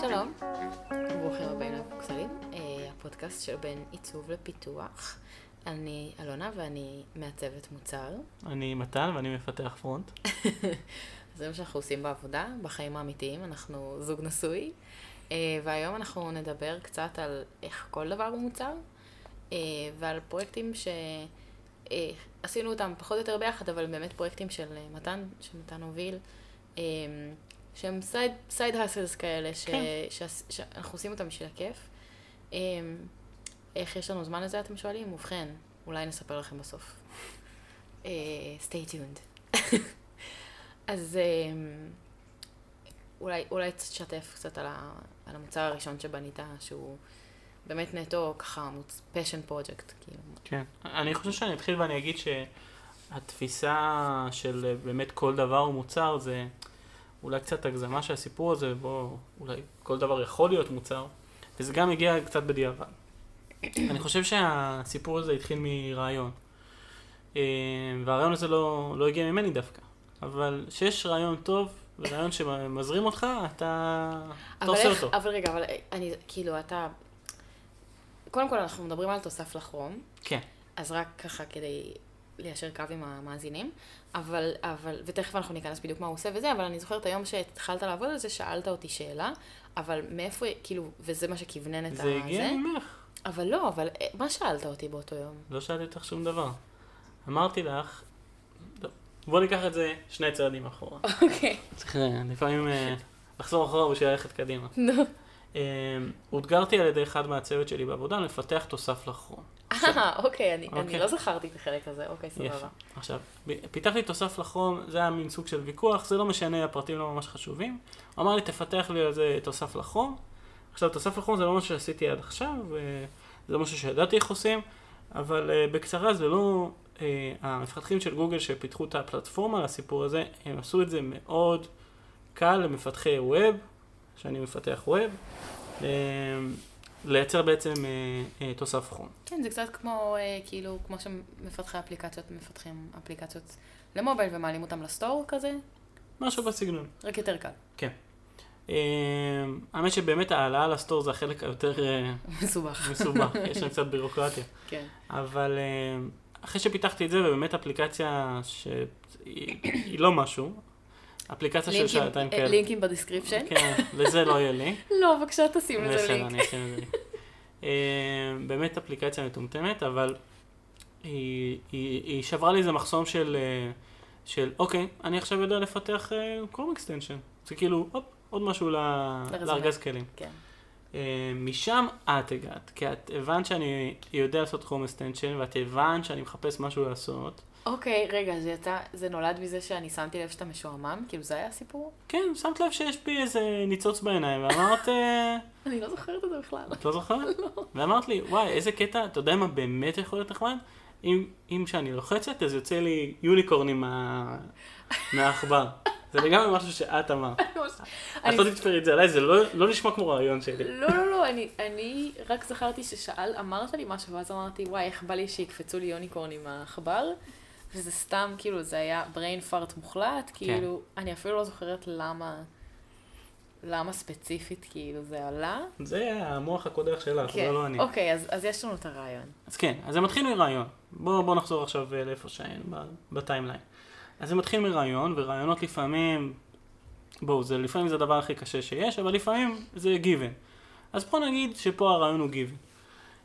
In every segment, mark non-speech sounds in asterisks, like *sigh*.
שלום, ברוכים הבאים למפוקסלים, אה, הפודקאסט של בין עיצוב לפיתוח. אני אלונה ואני מעצבת מוצר. אני מתן ואני מפתח פרונט. *laughs* זה מה שאנחנו עושים בעבודה, בחיים האמיתיים, אנחנו זוג נשוי. אה, והיום אנחנו נדבר קצת על איך כל דבר הוא מוצר, אה, ועל פרויקטים שעשינו אותם פחות או יותר ביחד, אבל באמת פרויקטים של מתן, שמתן הוביל. שהם side hustles כאלה, ש, כן. ש, ש, שאנחנו עושים אותם בשביל הכיף. אמ, איך יש לנו זמן לזה, אתם שואלים? ובכן, אולי נספר לכם בסוף. Uh, stay tuned. *laughs* אז um, אולי, אולי תשתף קצת על, ה, על המוצר הראשון שבנית, שהוא באמת נטו ככה passion project, כאילו. כן, אני חושב שאני אתחיל ואני אגיד שהתפיסה של באמת כל דבר הוא מוצר זה... אולי קצת הגזמה של הסיפור הזה, בו אולי כל דבר יכול להיות מוצר, וזה גם הגיע קצת בדיעבד. *coughs* אני חושב שהסיפור הזה התחיל מרעיון, אה, והרעיון הזה לא, לא הגיע ממני דווקא, אבל כשיש רעיון טוב, ורעיון שמזרים אותך, אתה, אתה עושה איך, אותו. אבל רגע, אבל אני, כאילו, אתה... קודם כל, אנחנו מדברים על תוסף לחרום. כן. אז רק ככה כדי ליישר קו עם המאזינים, אבל, אבל, ותכף אנחנו ניכנס בדיוק מה הוא עושה וזה, אבל אני זוכרת היום שהתחלת לעבוד על זה, שאלת אותי שאלה, אבל מאיפה, כאילו, וזה מה שכוונן את הזה. זה הגיע ממך. אבל לא, אבל אה, מה שאלת אותי באותו יום? לא שאלתי אותך שום דבר. אמרתי לך, בוא ניקח את זה שני צעדים אחורה. אוקיי. צריך אה, לפעמים אה, לחזור אחורה בשביל ללכת קדימה. נו. אותגרתי על ידי אחד מהצוות שלי בעבודה לפתח תוסף לחרום. אה, אוקיי, אני, אני אוקיי. לא זכרתי את החלק הזה, אוקיי, סבבה. עכשיו, פיתחתי תוסף לחום, זה היה מין סוג של ויכוח, זה לא משנה, הפרטים לא ממש חשובים. הוא אמר לי, תפתח לי על זה תוסף לחום. עכשיו, תוסף לחום זה לא משהו שעשיתי עד עכשיו, זה לא משהו שידעתי איך עושים, אבל uh, בקצרה זה לא... Uh, המפתחים של גוגל שפיתחו את הפלטפורמה לסיפור הזה, הם עשו את זה מאוד קל למפתחי ווב, שאני מפתח ווב. לייצר בעצם אה, אה, תוסף חום. כן, זה קצת כמו, אה, כאילו, כמו שמפתחי אפליקציות מפתחים אפליקציות למובייל ומעלים אותם ל store כזה. משהו בסגנון. רק יותר קל. כן. אה, האמת שבאמת העלאה ל store זה החלק היותר אה, מסובך. מסובך, *laughs* יש שם קצת בירוקרטיה. כן. אבל אה, אחרי שפיתחתי את זה, ובאמת אפליקציה שהיא לא משהו, אפליקציה של שעתיים כאלה. לינקים ב description. כן, לזה לא יהיה לינק. *laughs* לא, בבקשה תשים לזה לינק. בסדר, אני אשים לזה לינק. אה, באמת אפליקציה מטומטמת, אבל היא, היא, היא שברה לי איזה מחסום של, אה, של אוקיי, אני עכשיו יודע לפתח Chrome extension. זה כאילו, הופ, עוד משהו לארגז כלים. כן. משם את הגעת, כי את הבנת שאני יודע לעשות Chrome extension, ואת הבנת שאני מחפש משהו לעשות. אוקיי, okay, רגע, זה יצא, זה נולד מזה שאני שמתי לב שאתה משועמם? כאילו זה היה הסיפור? כן, שמת לב שיש בי איזה ניצוץ בעיניים, ואמרת... אה, *laughs* אני לא זוכרת את זה בכלל. את לא זוכרת? *laughs* לא. ואמרת לי, וואי, איזה קטע, אתה יודע מה באמת יכול להיות נחמד? אם, אם כשאני לוחצת, אז יוצא לי יוניקורנים מה... *laughs* מהעכבר. זה לגמרי משהו שאת אמרת. *laughs* את לא תתפרי את זה עליי, זה לא, לא נשמע כמו רעיון שלי. לא, לא, לא, אני, רק זכרתי ששאל, אמרת לי משהו, ואז אמרתי, וואי, איך בא לי שיקפצו לי יוניקורנים מהעכבר. וזה סתם, כאילו, זה היה brain fart מוחלט, כן. כאילו, אני אפילו לא זוכרת למה, למה ספציפית, כאילו, זה עלה. זה המוח הקודח שלך, כן. זה לא אני. אוקיי, אז, אז יש לנו את הרעיון. אז כן, אז זה מתחיל מרעיון. בואו בוא נחזור עכשיו אה, לאיפה שהיינו, בטיימליין. אז זה מתחיל מרעיון, ורעיונות לפעמים, בואו, זה לפעמים זה הדבר הכי קשה שיש, אבל לפעמים זה גיוון. אז בוא נגיד שפה הרעיון הוא גיוון.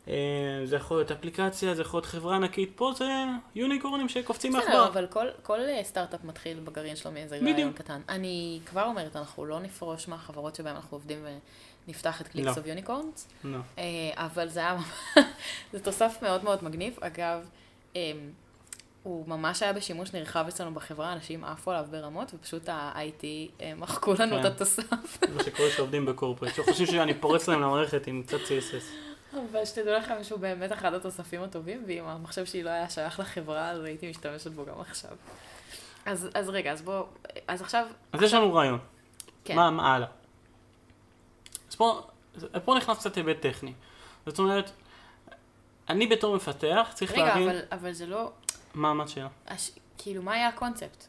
אה, זה יכול להיות אפליקציה, זה יכול להיות חברה ענקית, פה זה יוניקורנים שקופצים מעכבר. בסדר, אבל כל, כל אה, סטארט-אפ מתחיל בגרעין שלו מאיזה רעיון קטן. אני כבר אומרת, אנחנו לא נפרוש מהחברות שבהן אנחנו עובדים ונפתח את clicks of unicorns. לא. אה, אבל זה היה, *laughs* זה תוסף מאוד מאוד מגניב. אגב, הוא ממש היה בשימוש נרחב אצלנו בחברה, אנשים עפו עליו ברמות, ופשוט ה-IT מחקו לנו כן. את התוסף. *laughs* זה שקורה שעובדים ב corporate, שחושבים שאני פורץ להם למערכת עם קצת CSS. אבל שתדעו לכם שהוא באמת אחד התוספים הטובים, ואם המחשב שלי לא היה שייך לחברה, אז הייתי משתמשת בו גם עכשיו. אז, אז רגע, אז בוא, אז עכשיו... אז יש לנו רעיון. כן. מה, מה הלאה? אז פה, פה נכנס קצת היבט טכני. זאת אומרת, אני בתור מפתח צריך רגע, להבין... רגע, אבל, אבל זה לא... מה, מה השאלה? הש... כאילו, מה היה הקונספט?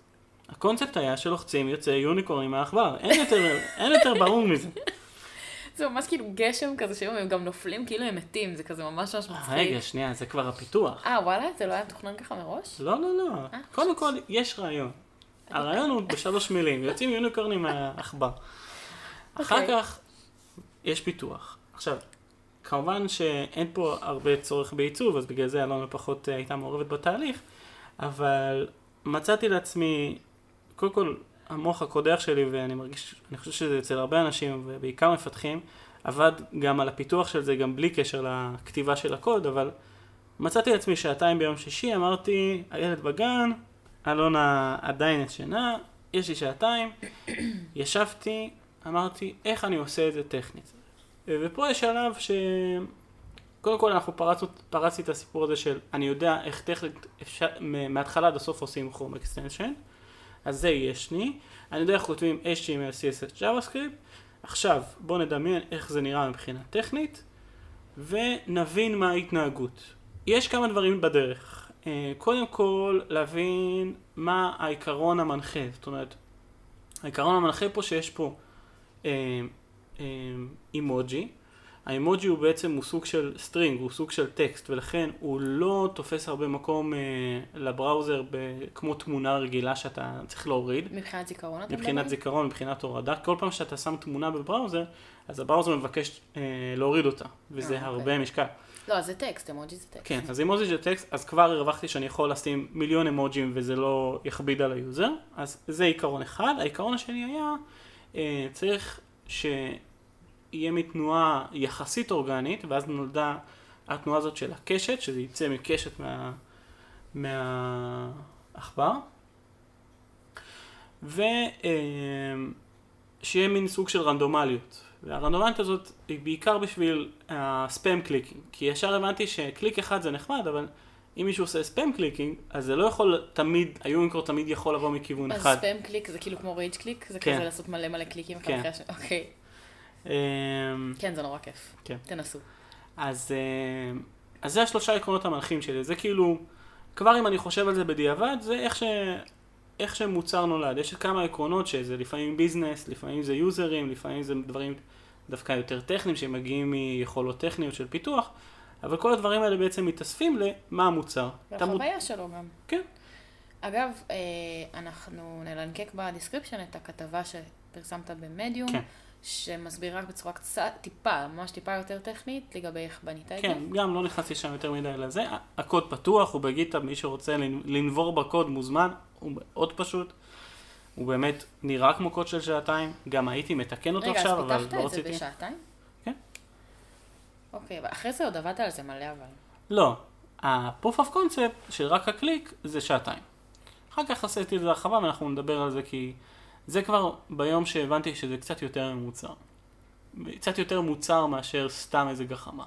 הקונספט היה שלוחצים יוצא יוניקורנים מהעכבר. אין יותר, אין יותר ברור מזה. *laughs* זה ממש כאילו גשם כזה שהם הם גם נופלים כאילו הם מתים, זה כזה ממש ממש מצחיק. רגע, שנייה, זה כבר הפיתוח. אה, וואלה? זה לא היה מתוכנן ככה מראש? לא, לא, לא. אה, קודם כל, יש רעיון. הרעיון הוא בשלוש מילים, יוצאים יוניקורנים מהעכבר. אחר אוקיי. כך, יש פיתוח. עכשיו, כמובן שאין פה הרבה צורך בעיצוב, אז בגלל זה אלונה פחות אה, הייתה מעורבת בתהליך, אבל מצאתי לעצמי, קודם כל, המוח הקודח שלי, ואני מרגיש, אני חושב שזה אצל הרבה אנשים, ובעיקר מפתחים, עבד גם על הפיתוח של זה, גם בלי קשר לכתיבה של הקוד, אבל מצאתי לעצמי שעתיים ביום שישי, אמרתי, הילד בגן, אלונה עדיין ישנה, יש לי שעתיים, *coughs* ישבתי, אמרתי, איך אני עושה את זה טכנית. ופה יש שלב ש... קודם כל אנחנו פרצנו, פרצתי את הסיפור הזה של אני יודע איך טכנית אפשר, מההתחלה עד הסוף עושים Chrome extension, אז זה יש לי, אני יודע איך כותבים HTML, CSS, JavaScript, עכשיו בואו נדמיין איך זה נראה מבחינה טכנית, ונבין מה ההתנהגות. יש כמה דברים בדרך. אה, קודם כל, להבין מה העיקרון המנחה, זאת אומרת, העיקרון המנחה פה שיש פה אה, אה, אימוג'י, האימוג'י הוא בעצם הוא סוג של string, הוא סוג של טקסט, ולכן הוא לא תופס הרבה מקום אה, ל browser ב- כמו תמונה רגילה שאתה צריך להוריד. מבחינת זיכרון אתה מבחינת מדבר? זיכרון, מבחינת הורדה, כל פעם שאתה שם תמונה ב browser, אז ה browser מבקש אה, להוריד אותה, וזה אה, הרבה אוקיי. משקל. לא, זה טקסט, אמוג'י זה טקסט. כן, אז אימוג'י זה טקסט, אז כבר הרווחתי שאני יכול לשים מיליון אמוג'ים וזה לא יכביד על ה user, אז זה עיקרון אחד. העיקרון השני היה, אה, צריך שיהיה מתנועה יחסית אורגנית, ואז נולדה התנועה הזאת של הקשת, שזה יצא מקשת מה... מהעכבר, ושיהיה מין סוג של רנדומליות. והרנדומליות הזאת היא בעיקר בשביל ה spam clicking, כי ישר הבנתי שקליק אחד זה נחמד, אבל אם מישהו עושה spam clicking, אז זה לא יכול תמיד, ה unicorn תמיד יכול לבוא מכיוון אז אחד. spam click זה כאילו כמו rage click? זה כן. כזה לעשות מלא מלא קליקים אחד כן. אחרי השני? אוקיי. אמ, כן, זה נורא כיף. כן. תנסו. אז, אה, אז זה השלושה עקרונות המנחים שלי, זה כאילו, כבר אם אני חושב על זה בדיעבד, זה איך, ש, איך שמוצר נולד. יש כמה עקרונות שזה לפעמים business, לפעמים זה יוזרים, לפעמים זה דברים דווקא יותר טכניים שמגיעים מיכולות טכניות של פיתוח, אבל כל הדברים האלה בעצם מתאספים למה המוצר. והחוויה שלו גם. כן. אגב, אה, אנחנו נלנקק ב description את הכתבה שפרסמת במדיום, כן. שמסבירה בצורה קצת, טיפה, ממש טיפה יותר טכנית, לגבי איך בנית את זה. כן, גם לא נכנסתי שם יותר מדי לזה. הקוד פתוח, הוא בגיטה, מי שרוצה לנ- לנבור בקוד מוזמן, הוא מאוד פשוט. הוא באמת נראה כמו קוד של שעתיים, גם הייתי מתקן אותו רגע, עכשיו, אז אבל פיתחת לא את זה רציתי. בשעתיים? כן. אוקיי, ואחרי זה עוד עבדת על זה מלא אבל. לא, ה-proof of concept של רק הקליק זה שעתיים. אחר כך עשיתי לזה הרחבה ואנחנו נדבר על זה כי זה כבר ביום שהבנתי שזה קצת יותר מוצר. קצת יותר מוצר מאשר סתם איזה גחמה.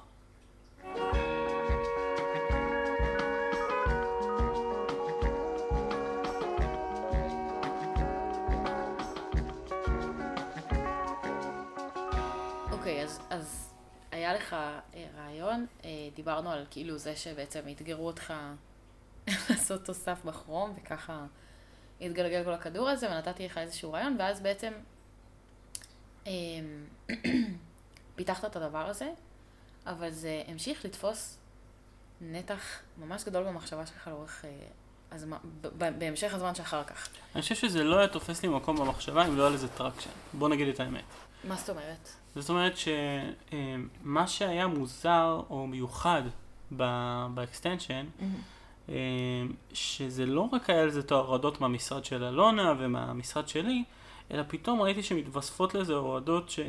אוקיי, אז, אז היה לך אה, רעיון, אה, דיברנו על כאילו זה שבעצם אתגרו אותך *laughs* לעשות תוסף בכרום, וככה התגלגל כל הכדור הזה, ונתתי לך איזשהו רעיון, ואז בעצם אה, *clears throat* פיתחת את הדבר הזה, אבל זה המשיך לתפוס נתח ממש גדול במחשבה שלך לאורך אה, הזמן, בהמשך הזמן שאחר כך. אני חושב שזה לא היה תופס לי מקום במחשבה אם לא היה לזה traction. בוא נגיד את האמת. מה זאת אומרת? זאת אומרת שמה שהיה מוזר או מיוחד ב extension, אה, שזה לא רק היה לזה את ההורדות מהמשרד של אלונה ומהמשרד שלי, אלא פתאום ראיתי שמתווספות לזה הורדות ש...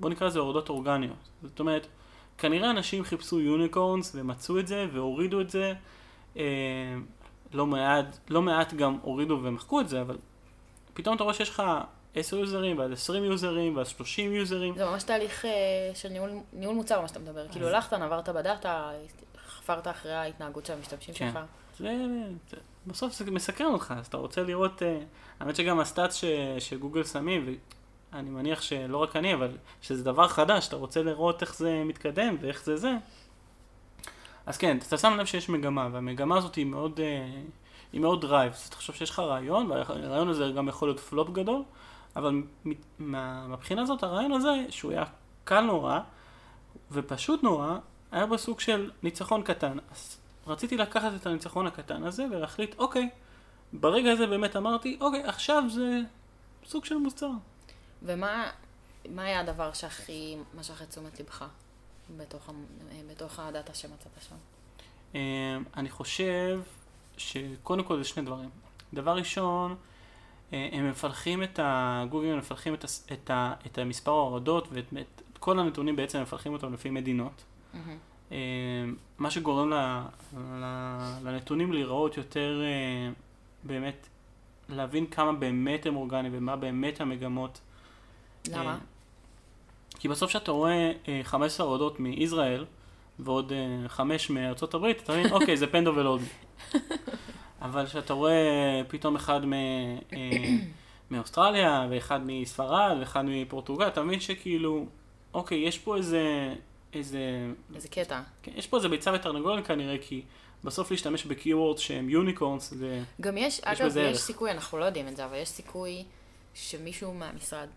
בוא נקרא לזה הורדות אורגניות. זאת אומרת, כנראה אנשים חיפשו יוניקורנס ומצאו את זה והורידו את זה. אה, לא מעט, לא מעט גם הורידו ומחקו את זה, אבל פתאום אתה רואה שיש לך 10 יוזרים ועד 20 יוזרים ועד 30 יוזרים. זה ממש תהליך אה, של ניהול, ניהול מוצר, מה שאתה מדבר. כאילו הלכת, נברת בדאטה, חפרת אחרי ההתנהגות של המשתמשים כן. שלך. זה, זה, בסוף זה מסקרן אותך, אז אתה רוצה לראות, אה, האמת שגם ה stats ש, שגוגל שמים, ואני מניח שלא רק אני, אבל שזה דבר חדש, אתה רוצה לראות איך זה מתקדם ואיך זה זה. אז כן, אתה שם לב שיש מגמה, והמגמה הזאת היא מאוד, אה, היא מאוד drive. אז תחשוב שיש לך רעיון, והרעיון הזה גם יכול להיות פלופ גדול, אבל מ- מה- מהבחינה הזאת, הרעיון הזה, שהוא היה קל נורא ופשוט נורא, היה בו סוג של ניצחון קטן. אז רציתי לקחת את הניצחון הקטן הזה ולהחליט, אוקיי, ברגע הזה באמת אמרתי, אוקיי, עכשיו זה סוג של מוצר. ומה מה היה הדבר שהכי משך את תשומת לבך בתוך, בתוך הדאטה שמצאת שם? אה, אני חושב שקודם כל זה שני דברים. דבר ראשון, אה, הם מפלחים את ה... גוגל מפלחים את, את, ה... את המספר ההורדות ואת את כל הנתונים בעצם מפלחים אותם לפי מדינות. אה, מה שגורם ל... ל... לנתונים להיראות יותר אה, באמת, להבין כמה באמת הם אורגניים ומה באמת המגמות. למה? אה, כי בסוף כשאתה רואה אה, 15 הורדות מישראל ועוד אה, 5 מארצות הברית, אתה מבין, אוקיי, זה פנדו ולוד. *laughs* אבל כשאתה רואה פתאום אחד מ, מאוסטרליה, ואחד מספרד, ואחד מפורטוגל, אתה מבין שכאילו, אוקיי, יש פה איזה, איזה, איזה קטע. כן, יש פה איזה ביצה ותרנגולת כנראה, כי בסוף להשתמש בקיוורדס שהם יוניקורנס, זה... גם יש, יש אגב, יש ערך. סיכוי, אנחנו לא יודעים את זה, אבל יש סיכוי שמישהו מהמשרד,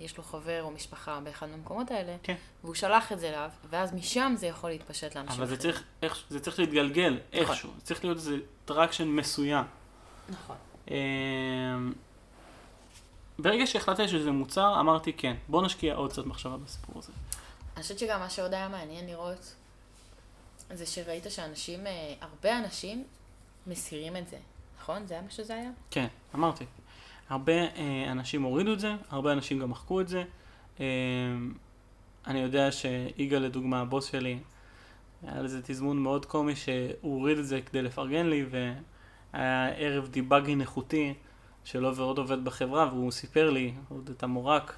יש לו חבר או משפחה באחד מהמקומות האלה, כן. והוא שלח את זה אליו, ואז משם זה יכול להתפשט לאנשים אבל זה אחרים. צריך, איך, זה צריך להתגלגל איכשהו, זה צריך להיות איזה traction מסוים. נכון. אמ, ברגע שהחלטתי שזה מוצר, אמרתי כן, בוא נשקיע עוד קצת מחשבה בסיפור הזה. אני חושבת שגם מה שעוד היה מעניין לראות, זה שראית שאנשים, אה, הרבה אנשים מסירים את זה, נכון? זה היה מה שזה היה? כן, אמרתי. הרבה אה, אנשים הורידו את זה, הרבה אנשים גם מחקו את זה. אה, אני יודע שיגאל לדוגמה, הבוס שלי, היה לזה תזמון מאוד קומי שהוא הוריד את זה כדי לפרגן לי, והיה ערב דיבאגינג איכותי שלא ועוד עובד בחברה, והוא סיפר לי, עוד את המורק,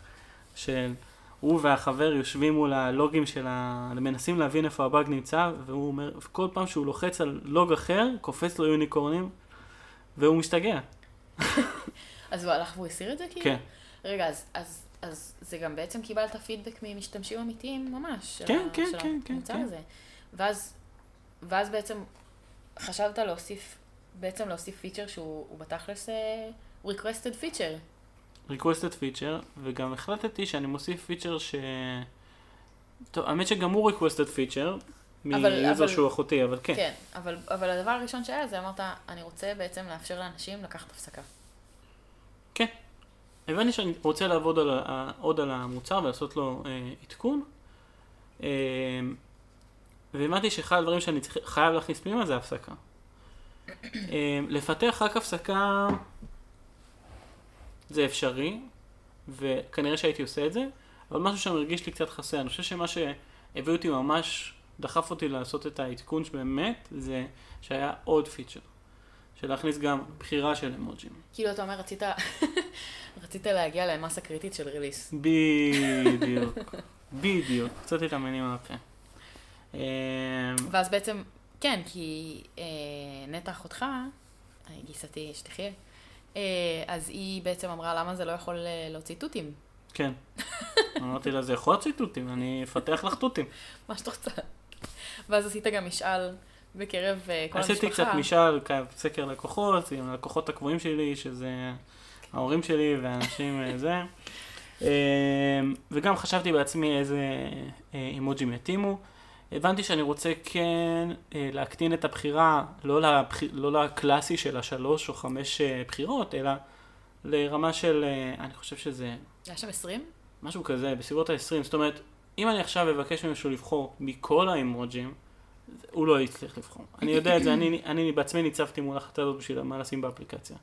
שהוא והחבר יושבים מול הלוגים של ה... מנסים להבין איפה הבאג נמצא, והוא אומר, כל פעם שהוא לוחץ על לוג אחר, קופץ לו יוניקורנים, והוא משתגע. אז הוא הלך והוא הסיר את זה כאילו? כן. רגע, אז, אז, אז זה גם בעצם קיבלת פידבק ממשתמשים אמיתיים ממש. של כן, ה- כן, של כן, כן, כן. הזה. ואז, ואז בעצם חשבת להוסיף, בעצם להוסיף פיצ'ר שהוא הוא בתכלס אה, requested feature. Requested feature, וגם החלטתי שאני מוסיף פיצ'ר ש... טוב, האמת שגם הוא requested feature, מיוזר שהוא אחותי, אבל כן. כן, אבל, אבל הדבר הראשון שהיה זה אמרת, אני רוצה בעצם לאפשר לאנשים לקחת הפסקה. הבנתי שאני רוצה לעבוד על. עוד על המוצר ולעשות לו אה, עדכון, אה, והבנתי שאחד הדברים שאני צריך... חייב להכניס פנימה זה הפסקה. אה, לפתח רק הפסקה זה אפשרי, וכנראה שהייתי עושה את זה, אבל משהו שמרגיש לי קצת חסר. אני חושב שמה שהביא אותי ממש, דחף אותי לעשות את העדכון שבאמת, זה שהיה עוד פיצ'ר. של להכניס גם בחירה של אמוג'ים. כאילו, אתה אומר, רצית, *laughs* רצית להגיע למסה קריטית של ריליס. בדיוק, *laughs* בדיוק, קצת את המינים על הפה. אמ, ואז בעצם, כן, כי אה, נטע אחותך, אה, גיסתי שתחיה, אז היא בעצם אמרה, למה זה לא יכול אה, להוציא תותים? כן. *laughs* אמרתי לה, זה יכול להיות ציטוטים, אני אפתח לך תותים. *laughs* מה שאת רוצה. ואז עשית גם משאל בקרב אה, כל המשפחה. עשיתי קצת משאל, סקר לקוחות, עם הלקוחות הקבועים שלי, שזה ההורים שלי והאנשים אה, זה. *laughs* וגם חשבתי בעצמי איזה אה, אימוג'ים יתאימו. הבנתי שאני רוצה כן אה, להקטין את הבחירה, לא, לבח... לא לקלאסי של השלוש או חמש אה, בחירות, אלא לרמה של, אה, אני חושב שזה היה שם 20? משהו כזה, בסביבות ה-20. זאת אומרת, אם אני עכשיו אבקש ממישהו לבחור מכל האימוג'ים, הוא לא יצליח לבחור. אני יודע את זה, אני, אני בעצמי ניצבתי מול החלטה הזאת בשביל מה לשים באפליקציה.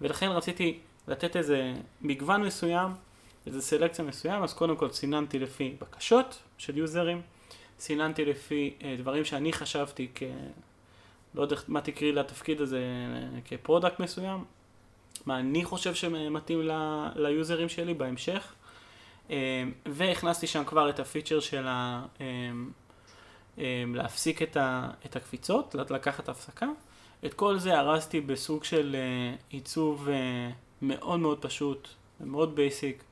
ולכן רציתי לתת איזה מגוון מסוים, איזה סלקציה מסוים, אז קודם כל סיננתי לפי בקשות של יוזרים, סיננתי לפי אה, דברים שאני חשבתי כ... לא יודע מה תקראי לתפקיד הזה, אה, כ product מסוים, מה אני חושב שמתאים ל- ליוזרים שלי בהמשך. אמ, והכנסתי שם כבר את הפיצ'ר של ה... להפסיק את, ה, את הקפיצות, לקחת הפסקה. את כל זה ארזתי בסוג של אה, עיצוב אה, מאוד מאוד פשוט, מאוד basic,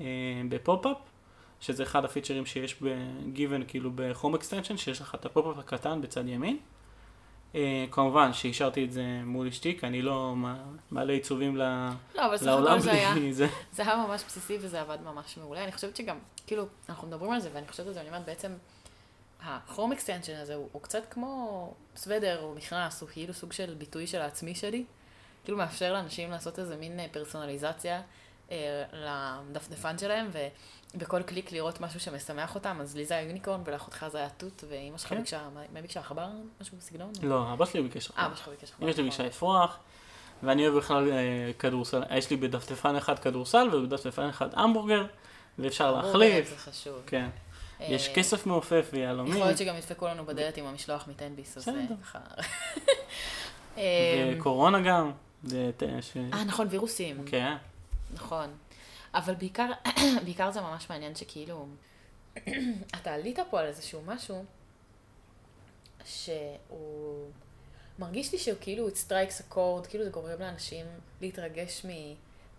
אה, ב pop-up, שזה אחד הפיצ'רים שיש ב-given, כאילו ב-Chrome extension, שיש לך את ה pop-up הקטן בצד ימין. אה, כמובן שאישרתי את זה מול אשתי, כי אני לא מע- מעלה עיצובים ל- לא, אבל סך לעולם הכל זה היה, זה. זה היה ממש בסיסי וזה עבד ממש מעולה. אני חושבת שגם, כאילו, אנחנו מדברים על זה ואני חושבת על זה, אני אומרת, בעצם, ה-Chrome extension הזה הוא, הוא קצת כמו סוודר או מכנס, הוא כאילו סוג של ביטוי של העצמי שלי. כאילו מאפשר לאנשים לעשות איזה מין אה, פרסונליזציה לדפדפן שלהם, ובכל קליק לראות משהו שמשמח אותם, אז לי זה היה יוניקורן ולאחותך זה היה תות, ואימא שלך כן. ביקשה, מה ביקשה? עכבר? משהו בסגנון? לא, אבא שלי ביקש אה, אחר. אבא שלך ביקש עכבר. אמא שלי נכון. ביקשה אפרוח, ואני אוהב בכלל אה, כדורסל. יש לי בדפדפן אחד כדורסל ובדפדפן אחד המבורגר, ואפשר להחליף. זה חשוב. כן. יש אה, כסף מעופף ויהלומים. יכול להיות שגם ידפקו לנו בדלת עם המשלוח מטן ביס, אז בסדר. אה, *laughs* וקורונה גם. אה, נכון, וירוסים. כן. נכון. אבל בעיקר, *clears throat* בעיקר זה ממש מעניין שכאילו, *clears throat* אתה עלית פה על איזשהו משהו שהוא מרגיש לי שהוא כאילו it strikes a chord, כאילו זה גורם לאנשים להתרגש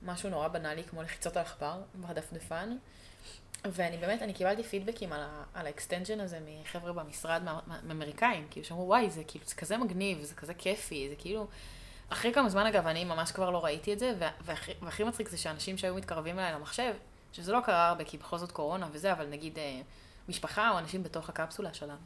ממשהו נורא בנאלי כמו לחיצות על עכבר בדפדפן. ואני באמת, אני קיבלתי פידבקים על, ה- על ה extension הזה מחבר'ה במשרד, מאמריקאים, כאילו שאמרו, וואי, זה כאילו, זה כזה מגניב, זה כזה כיפי, זה כאילו... אחרי כמה זמן, אגב, אני ממש כבר לא ראיתי את זה, וה- והכי, והכי מצחיק זה שאנשים שהיו מתקרבים אליי למחשב, שזה לא קרה הרבה, כי בכל זאת קורונה וזה, אבל נגיד אה, משפחה או אנשים בתוך הקפסולה שלנו,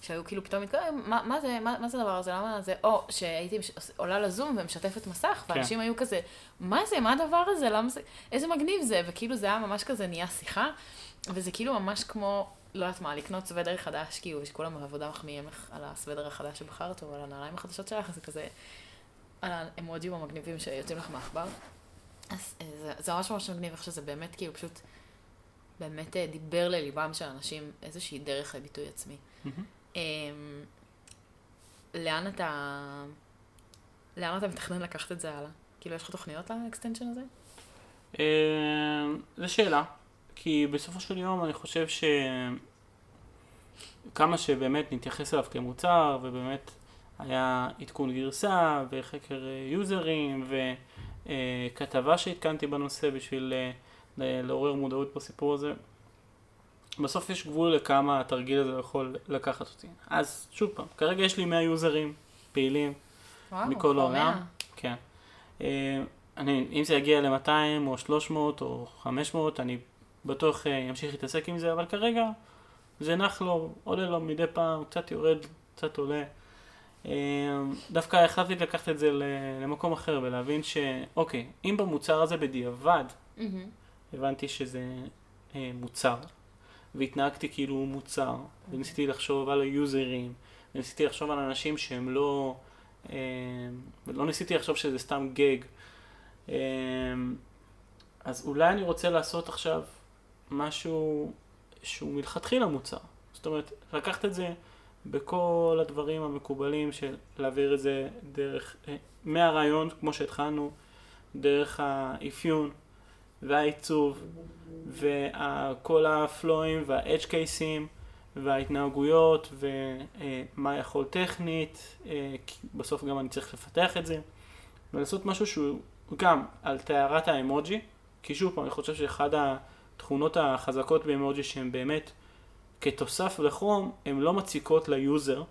שהיו כאילו פתאום מתקרבים, מה, מה זה, מה, מה זה הדבר הזה, למה זה, או שהייתי מש- עולה לזום ומשתפת מסך, כן. ואנשים היו כזה, מה זה, מה הדבר הזה, למה זה, איזה מגניב זה, וכאילו זה היה ממש כזה נהיה שיחה, וזה כאילו ממש כמו, לא יודעת מה, לקנות סוודר חדש, כאילו, שכולם בעבודה מחמיאים לך על הסוודר החדש שבחרת, או על הנעליים החדשות שלך, זה כזה, על האמוג'ים המגניבים שיוצאים לך מהעכבר. אז אה, זה, זה ממש ממש מגניב, איך שזה באמת, כאילו, פשוט, באמת אה, דיבר לליבם של אנשים איזושהי דרך לביטוי עצמי. אמ, לאן אתה, לאן אתה מתכנן לקחת את זה הלאה? כאילו, יש לך תוכניות ל extension הזה? אה, זו שאלה, כי בסופו של יום אני חושב שכמה שבאמת נתייחס אליו כמוצר, ובאמת היה עדכון גרסה, וחקר אה, יוזרים, וכתבה שהתקנתי בנושא בשביל אה, לעורר מודעות בסיפור הזה, בסוף יש גבול לכמה התרגיל הזה יכול לקחת אותי. אז שוב פעם, כרגע יש לי 100 יוזרים פעילים, וואו, מכל העולם. כן. אה, אני, אם זה יגיע ל-200 או 300 או 500, אני בטוח אה, אמשיך להתעסק עם זה, אבל כרגע זה נח לו, עולה לו מדי פעם, קצת יורד, קצת עולה. אה, דווקא החלטתי לקחת את זה למקום אחר ולהבין שאוקיי, אם במוצר הזה בדיעבד מהמם. הבנתי שזה אה, מוצר, והתנהגתי כאילו הוא מוצר, וניסיתי לחשוב על היוזרים, וניסיתי לחשוב על אנשים שהם לא, אה, ולא ניסיתי לחשוב שזה סתם גג. אה, אז אולי אני רוצה לעשות עכשיו משהו שהוא מלכתחילה מוצר. זאת אומרת, לקחת את זה בכל הדברים המקובלים של להעביר את זה דרך, אה, מהרעיון, כמו שהתחלנו, דרך האפיון והעיצוב וכל הפלואים וה edge case ים וההתנהגויות ומה יכול טכנית, אה, כי בסוף גם אני צריך לפתח את זה ולעשות משהו שהוא גם על טהרת האמוג'י, כי שוב פעם אני חושב שאחד התכונות החזקות באמוג'י שהן באמת כתוסף לכרום, הן לא מציקות ל user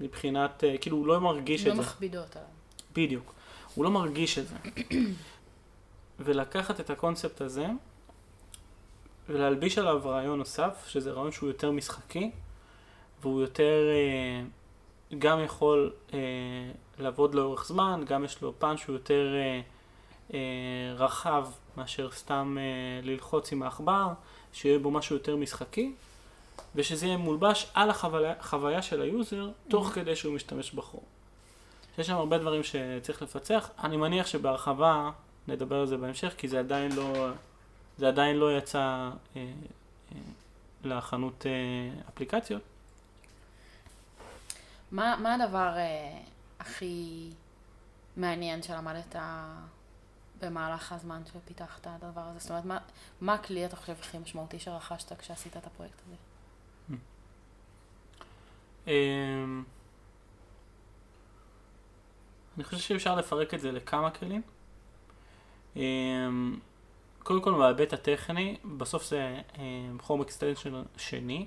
מבחינת, אה, כאילו הוא לא מרגיש לא את זה. מכבידות עליו. בדיוק. הוא לא מרגיש את זה. *clears throat* ולקחת את הקונספט הזה ולהלביש עליו רעיון נוסף, שזה רעיון שהוא יותר משחקי, והוא יותר אה, גם יכול אה, לעבוד לאורך זמן, גם יש לו פן שהוא יותר רחב מאשר סתם ללחוץ עם העכבר, שיהיה בו משהו יותר משחקי, ושזה יהיה מולבש על החוויה, של ה user, תוך כדי שהוא משתמש בכרום. יש שם הרבה דברים שצריך לפצח. אני מניח שבהרחבה נדבר על זה בהמשך, כי זה עדיין לא, זה עדיין לא יצא אה, אה, לחנות אה, אפליקציות. מה, מה הדבר אה, הכי מעניין שלמדת במהלך הזמן שפיתחת את הדבר הזה? זאת אומרת, מה, מה הכלי אתה חושב הכי משמעותי שרכשת כשעשית את הפרויקט הזה? אמ, אני חושב שאפשר לפרק את זה לכמה כלים. אמ, קודם כל בהיבט הטכני, בסוף זה Chrome extension שני,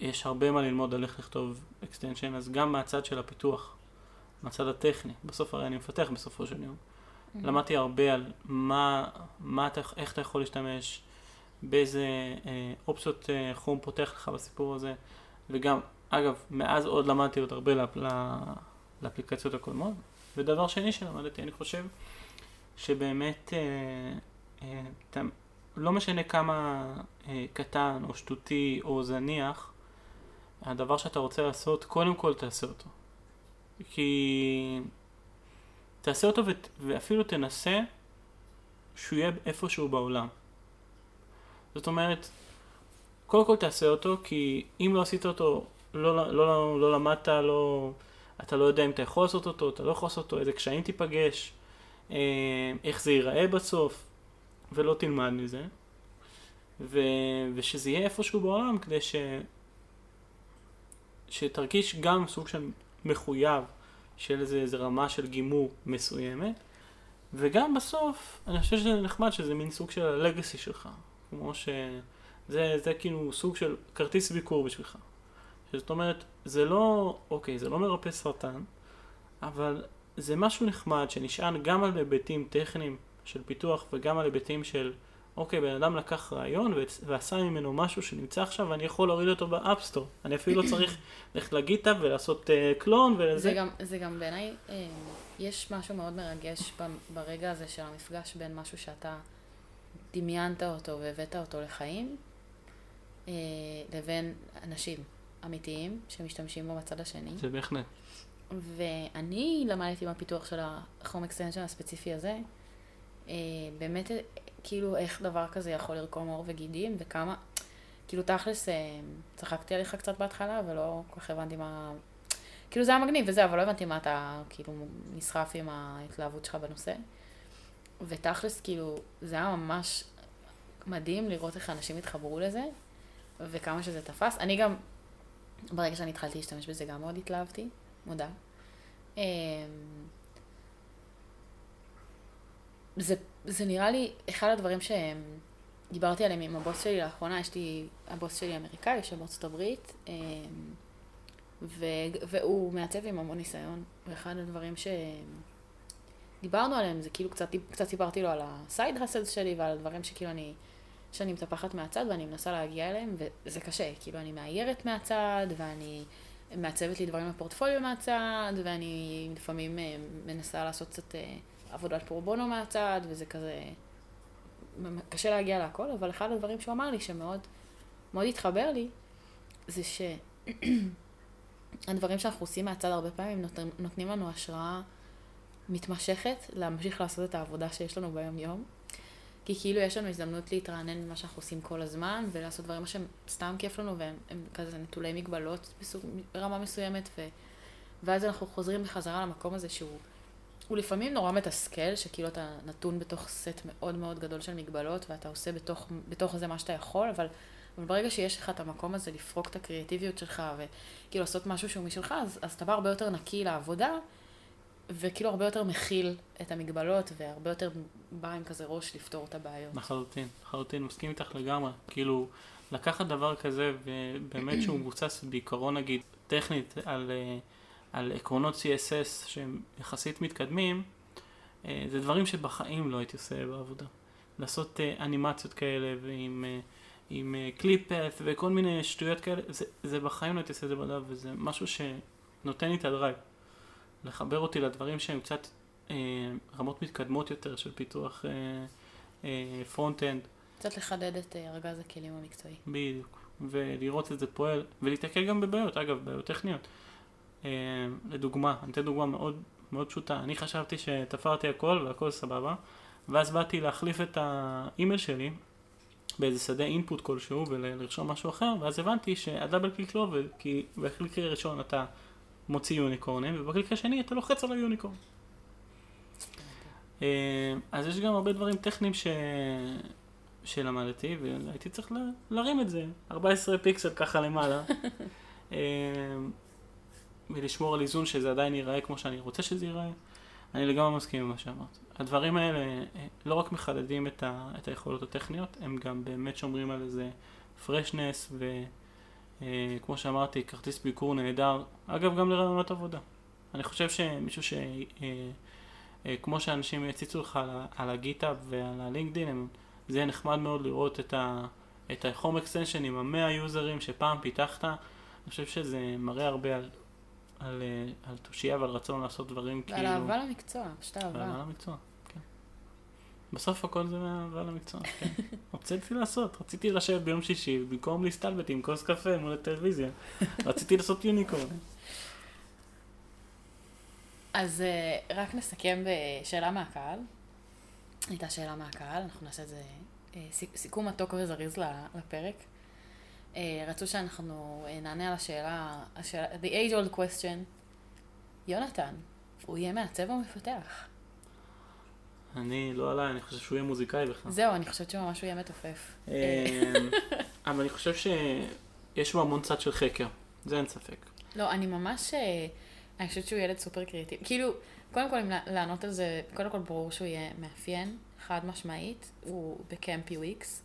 יש הרבה מה ללמוד על איך לכתוב extension, אז גם מהצד של הפיתוח, מהצד הטכני, בסוף הרי אני מפתח בסופו של יום. Mm-hmm. למדתי הרבה על מה, מה אתה, איך אתה יכול להשתמש, באיזה אה, אופציות אה, חום פותח לך בסיפור הזה, וגם, אגב, מאז עוד למדתי עוד הרבה לאפ, לא, לאפליקציות הקודמות. ודבר שני שלמדתי, אני חושב, שבאמת, אה, אה, אתה, לא משנה כמה אה, קטן או שטותי או זניח, הדבר שאתה רוצה לעשות, קודם כל תעשה אותו. כי תעשה אותו ות, ואפילו תנסה שהוא יהיה איפשהו בעולם. זאת אומרת, קודם כל תעשה אותו, כי אם לא עשית אותו, לא, לא, לא, לא למדת, לא, אתה לא יודע אם אתה יכול לעשות אותו, אתה לא יכול לעשות אותו, איזה קשיים תיפגש, אה, איך זה ייראה בסוף, ולא תלמד מזה. ו, ושזה יהיה איפשהו בעולם כדי ש, שתרגיש גם סוג של מחויב של איזה, איזה רמה של גימור מסוימת. וגם בסוף, אני חושב שזה נחמד שזה מין סוג של הלגאסי שלך. כמו שזה זה כאילו סוג של כרטיס ביקור בשבילך. זאת אומרת, זה לא, אוקיי, זה לא מרפא סרטן, אבל זה משהו נחמד שנשען גם על היבטים טכניים של פיתוח וגם על היבטים של, אוקיי, בן אדם לקח רעיון ועשה ממנו משהו שנמצא עכשיו ואני יכול להוריד אותו ב App Store. אני אפילו לא צריך *coughs* ללכת ל GitHub ולעשות אה, clone ולזה. זה גם, זה גם בעיניי, אה, יש משהו מאוד מרגש ברגע הזה של המפגש בין משהו שאתה דמיינת אותו והבאת אותו לחיים, אה, לבין אנשים אמיתיים שמשתמשים בו בצד השני. זה בהחלט. ואני למדתי מהפיתוח של ה Chrome extension הספציפי הזה, אה, באמת כאילו איך דבר כזה יכול לרקום עור וגידים וכמה, כאילו תכלס אה, צחקתי עליך קצת בהתחלה ולא כל כך הבנתי מה, כאילו זה היה מגניב וזה, אבל לא הבנתי מה אתה כאילו נסחף עם ההתלהבות שלך בנושא. ותכלס, כאילו, זה היה ממש מדהים לראות איך אנשים התחברו לזה, וכמה שזה תפס. אני גם, ברגע שאני התחלתי להשתמש בזה, גם מאוד התלהבתי, מודה. אמ, זה, זה נראה לי אחד הדברים שדיברתי עליהם עם הבוס שלי לאחרונה, יש לי, הבוס שלי אמריקאי, יושב בארצות הברית, אמ, והוא מעצב עם המון ניסיון, ואחד הדברים ש... דיברנו עליהם, זה כאילו קצת, קצת סיפרתי לו על הסייד הסלס שלי ועל הדברים שכאילו אני, שאני מטפחת מהצד ואני מנסה להגיע אליהם, וזה קשה, כאילו אני מאיירת מהצד, ואני מעצבת לי דברים בפורטפוליו מהצד, ואני לפעמים אה, מנסה לעשות קצת אה, עבודת פרובונו מהצד, וזה כזה, קשה להגיע להכל, אבל אחד הדברים שהוא אמר לי שמאוד מאוד התחבר לי, זה שהדברים *clears throat* שאנחנו עושים מהצד הרבה פעמים נותנים, לנו השראה מתמשכת להמשיך לעשות את העבודה שיש לנו ביום-יום. כי כאילו יש לנו הזדמנות להתרענן ממה שאנחנו עושים כל הזמן, ולעשות דברים שהם סתם כיף לנו, והם כזה נטולי מגבלות בסוג, ברמה מסוימת, ו... ואז אנחנו חוזרים בחזרה למקום הזה שהוא הוא לפעמים נורא מתסכל, שכאילו אתה נתון בתוך סט מאוד מאוד גדול של מגבלות, ואתה עושה בתוך, בתוך זה מה שאתה יכול, אבל, אבל ברגע שיש לך את המקום הזה לפרוק את הקריאטיביות שלך, וכאילו לעשות משהו שהוא משלך, אז, אז אתה בא הרבה יותר נקי לעבודה, וכאילו הרבה יותר מכיל את המגבלות, והרבה יותר בא עם כזה ראש לפתור את הבעיות. לחלוטין, לחלוטין, מסכים איתך לגמרי. כאילו, לקחת דבר כזה, ובאמת שהוא מבוסס בעיקרון, נגיד, טכנית, על, אה, על עקרונות CSS שהם יחסית מתקדמים, אה, זה דברים שבחיים לא הייתי עושה בעבודה. לעשות אה, אנימציות כאלה, ועם... עם קליפת וכל מיני שטויות כאלה, זה, זה בחיים לא הייתי עושה את זה בעבודה, וזה משהו שנותן לי את הדרייב. לחבר אותי לדברים שהם קצת אה, רמות מתקדמות יותר של פיתוח אה, אה, front-end. קצת לחדד את אה, ארגז הכלים המקצועי. בדיוק, ולראות את זה פועל, ולהתקל גם בבעיות, אגב, בעיות טכניות. אה, לדוגמה, אני אתן דוגמה מאוד, מאוד פשוטה, אני חשבתי שתפרתי הכל והכל סבבה, ואז באתי להחליף את האימייל שלי באיזה שדה input כלשהו ולרשום משהו אחר, ואז הבנתי שה double click לא עובד, כי בקליק הראשון אתה מוציא יוניקורנים, ובקליק השני אתה לוחץ על היוניקורן. אה, אז יש גם הרבה דברים טכניים ש... שלמדתי, והייתי צריך להרים את זה, 14 פיקסל ככה למעלה, *laughs* אה, ולשמור על איזון שזה עדיין ייראה כמו שאני רוצה שזה ייראה. אני לגמרי מסכים עם מה שאמרת. הדברים האלה אה, לא רק מחדדים את, ה... את היכולות הטכניות, הם גם באמת שומרים על איזה פרשנס ו... אה, כמו שאמרתי, כרטיס ביקור נהדר. אגב, גם לרעיונות עבודה. אני חושב שמישהו ש... אה, אה, כמו שאנשים יציצו לך על, על הגיטאפ ועל הלינקדאין, הם- זה יהיה נחמד מאוד לראות את ה... את ה-home extension עם המאה יוזרים שפעם פיתחת, אני חושב שזה מראה הרבה על, על, על תושייה ועל רצון לעשות דברים ועל כאילו... אהבה למקצוע, פשוט ועל אהבה. אהבה למקצוע. בסוף הכל זה מאהבה למקצוע, כן. *laughs* רציתי לעשות, רציתי לשבת ביום שישי, במקום להסתלבט עם כוס קפה מול הטלוויזיה, *laughs* רציתי לעשות יוניקורן. אז אה, רק נסכם בשאלה מהקהל. הייתה שאלה מהקהל, אנחנו נעשה את זה אה, סיכום מתוק וזריז לפרק. אה, רצו שאנחנו נענה על השאלה, השאלה, the age old question, יונתן, הוא יהיה מעצב או מפתח? אני לא עליי, אני חושב שהוא יהיה מוזיקאי בכלל. זהו, אני חושבת שממש הוא יהיה מתופף. אמ, *laughs* אבל אני חושב שיש בו המון צד של חקר, זה אין ספק. לא, אני ממש, אה, אני חושבת שהוא ילד סופר קריאטיבי. כאילו, קודם כל, אם לע- לענות על זה, קודם כל ברור שהוא יהיה מאפיין, חד משמעית, הוא בקמפי וויקס,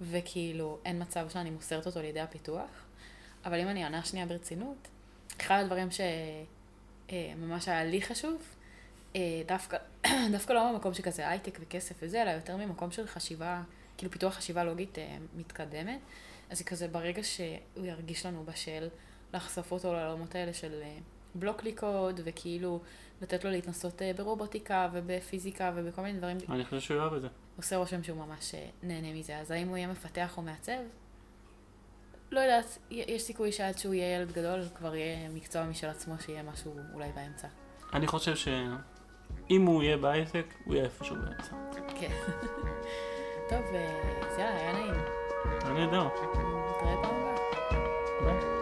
וכאילו, אין מצב שאני מוסרת אותו לידי הפיתוח. אבל אם אני אענה שנייה ברצינות, אחד הדברים שממש היה לי חשוב, אה, דווקא, *clears throat* דווקא לא ממקום שכזה הייטק וכסף וזה, אלא יותר ממקום של חשיבה, כאילו פיתוח חשיבה לוגית אה, מתקדמת. אז זה כזה ברגע שהוא ירגיש לנו בשל לחשוף אותו לעולמות האלה של אה, בלוק לי קוד, וכאילו לתת לו להתנסות אה, ברובוטיקה ובפיזיקה ובכל מיני דברים. אני חושב שהוא יאהב את זה. עושה רושם שהוא ממש אה, נהנה מזה. אז האם הוא יהיה מפתח או מעצב? לא יודעת, יש סיכוי שעד שהוא יהיה ילד גדול כבר יהיה מקצוע משל עצמו שיהיה משהו אולי באמצע. אני חושב אם הוא יהיה בעסק, הוא יהיה איפשהו באמצע. כן. טוב, אז יאללה, היה נעים. אני יודע. נתראה פעם הבאה. ביי.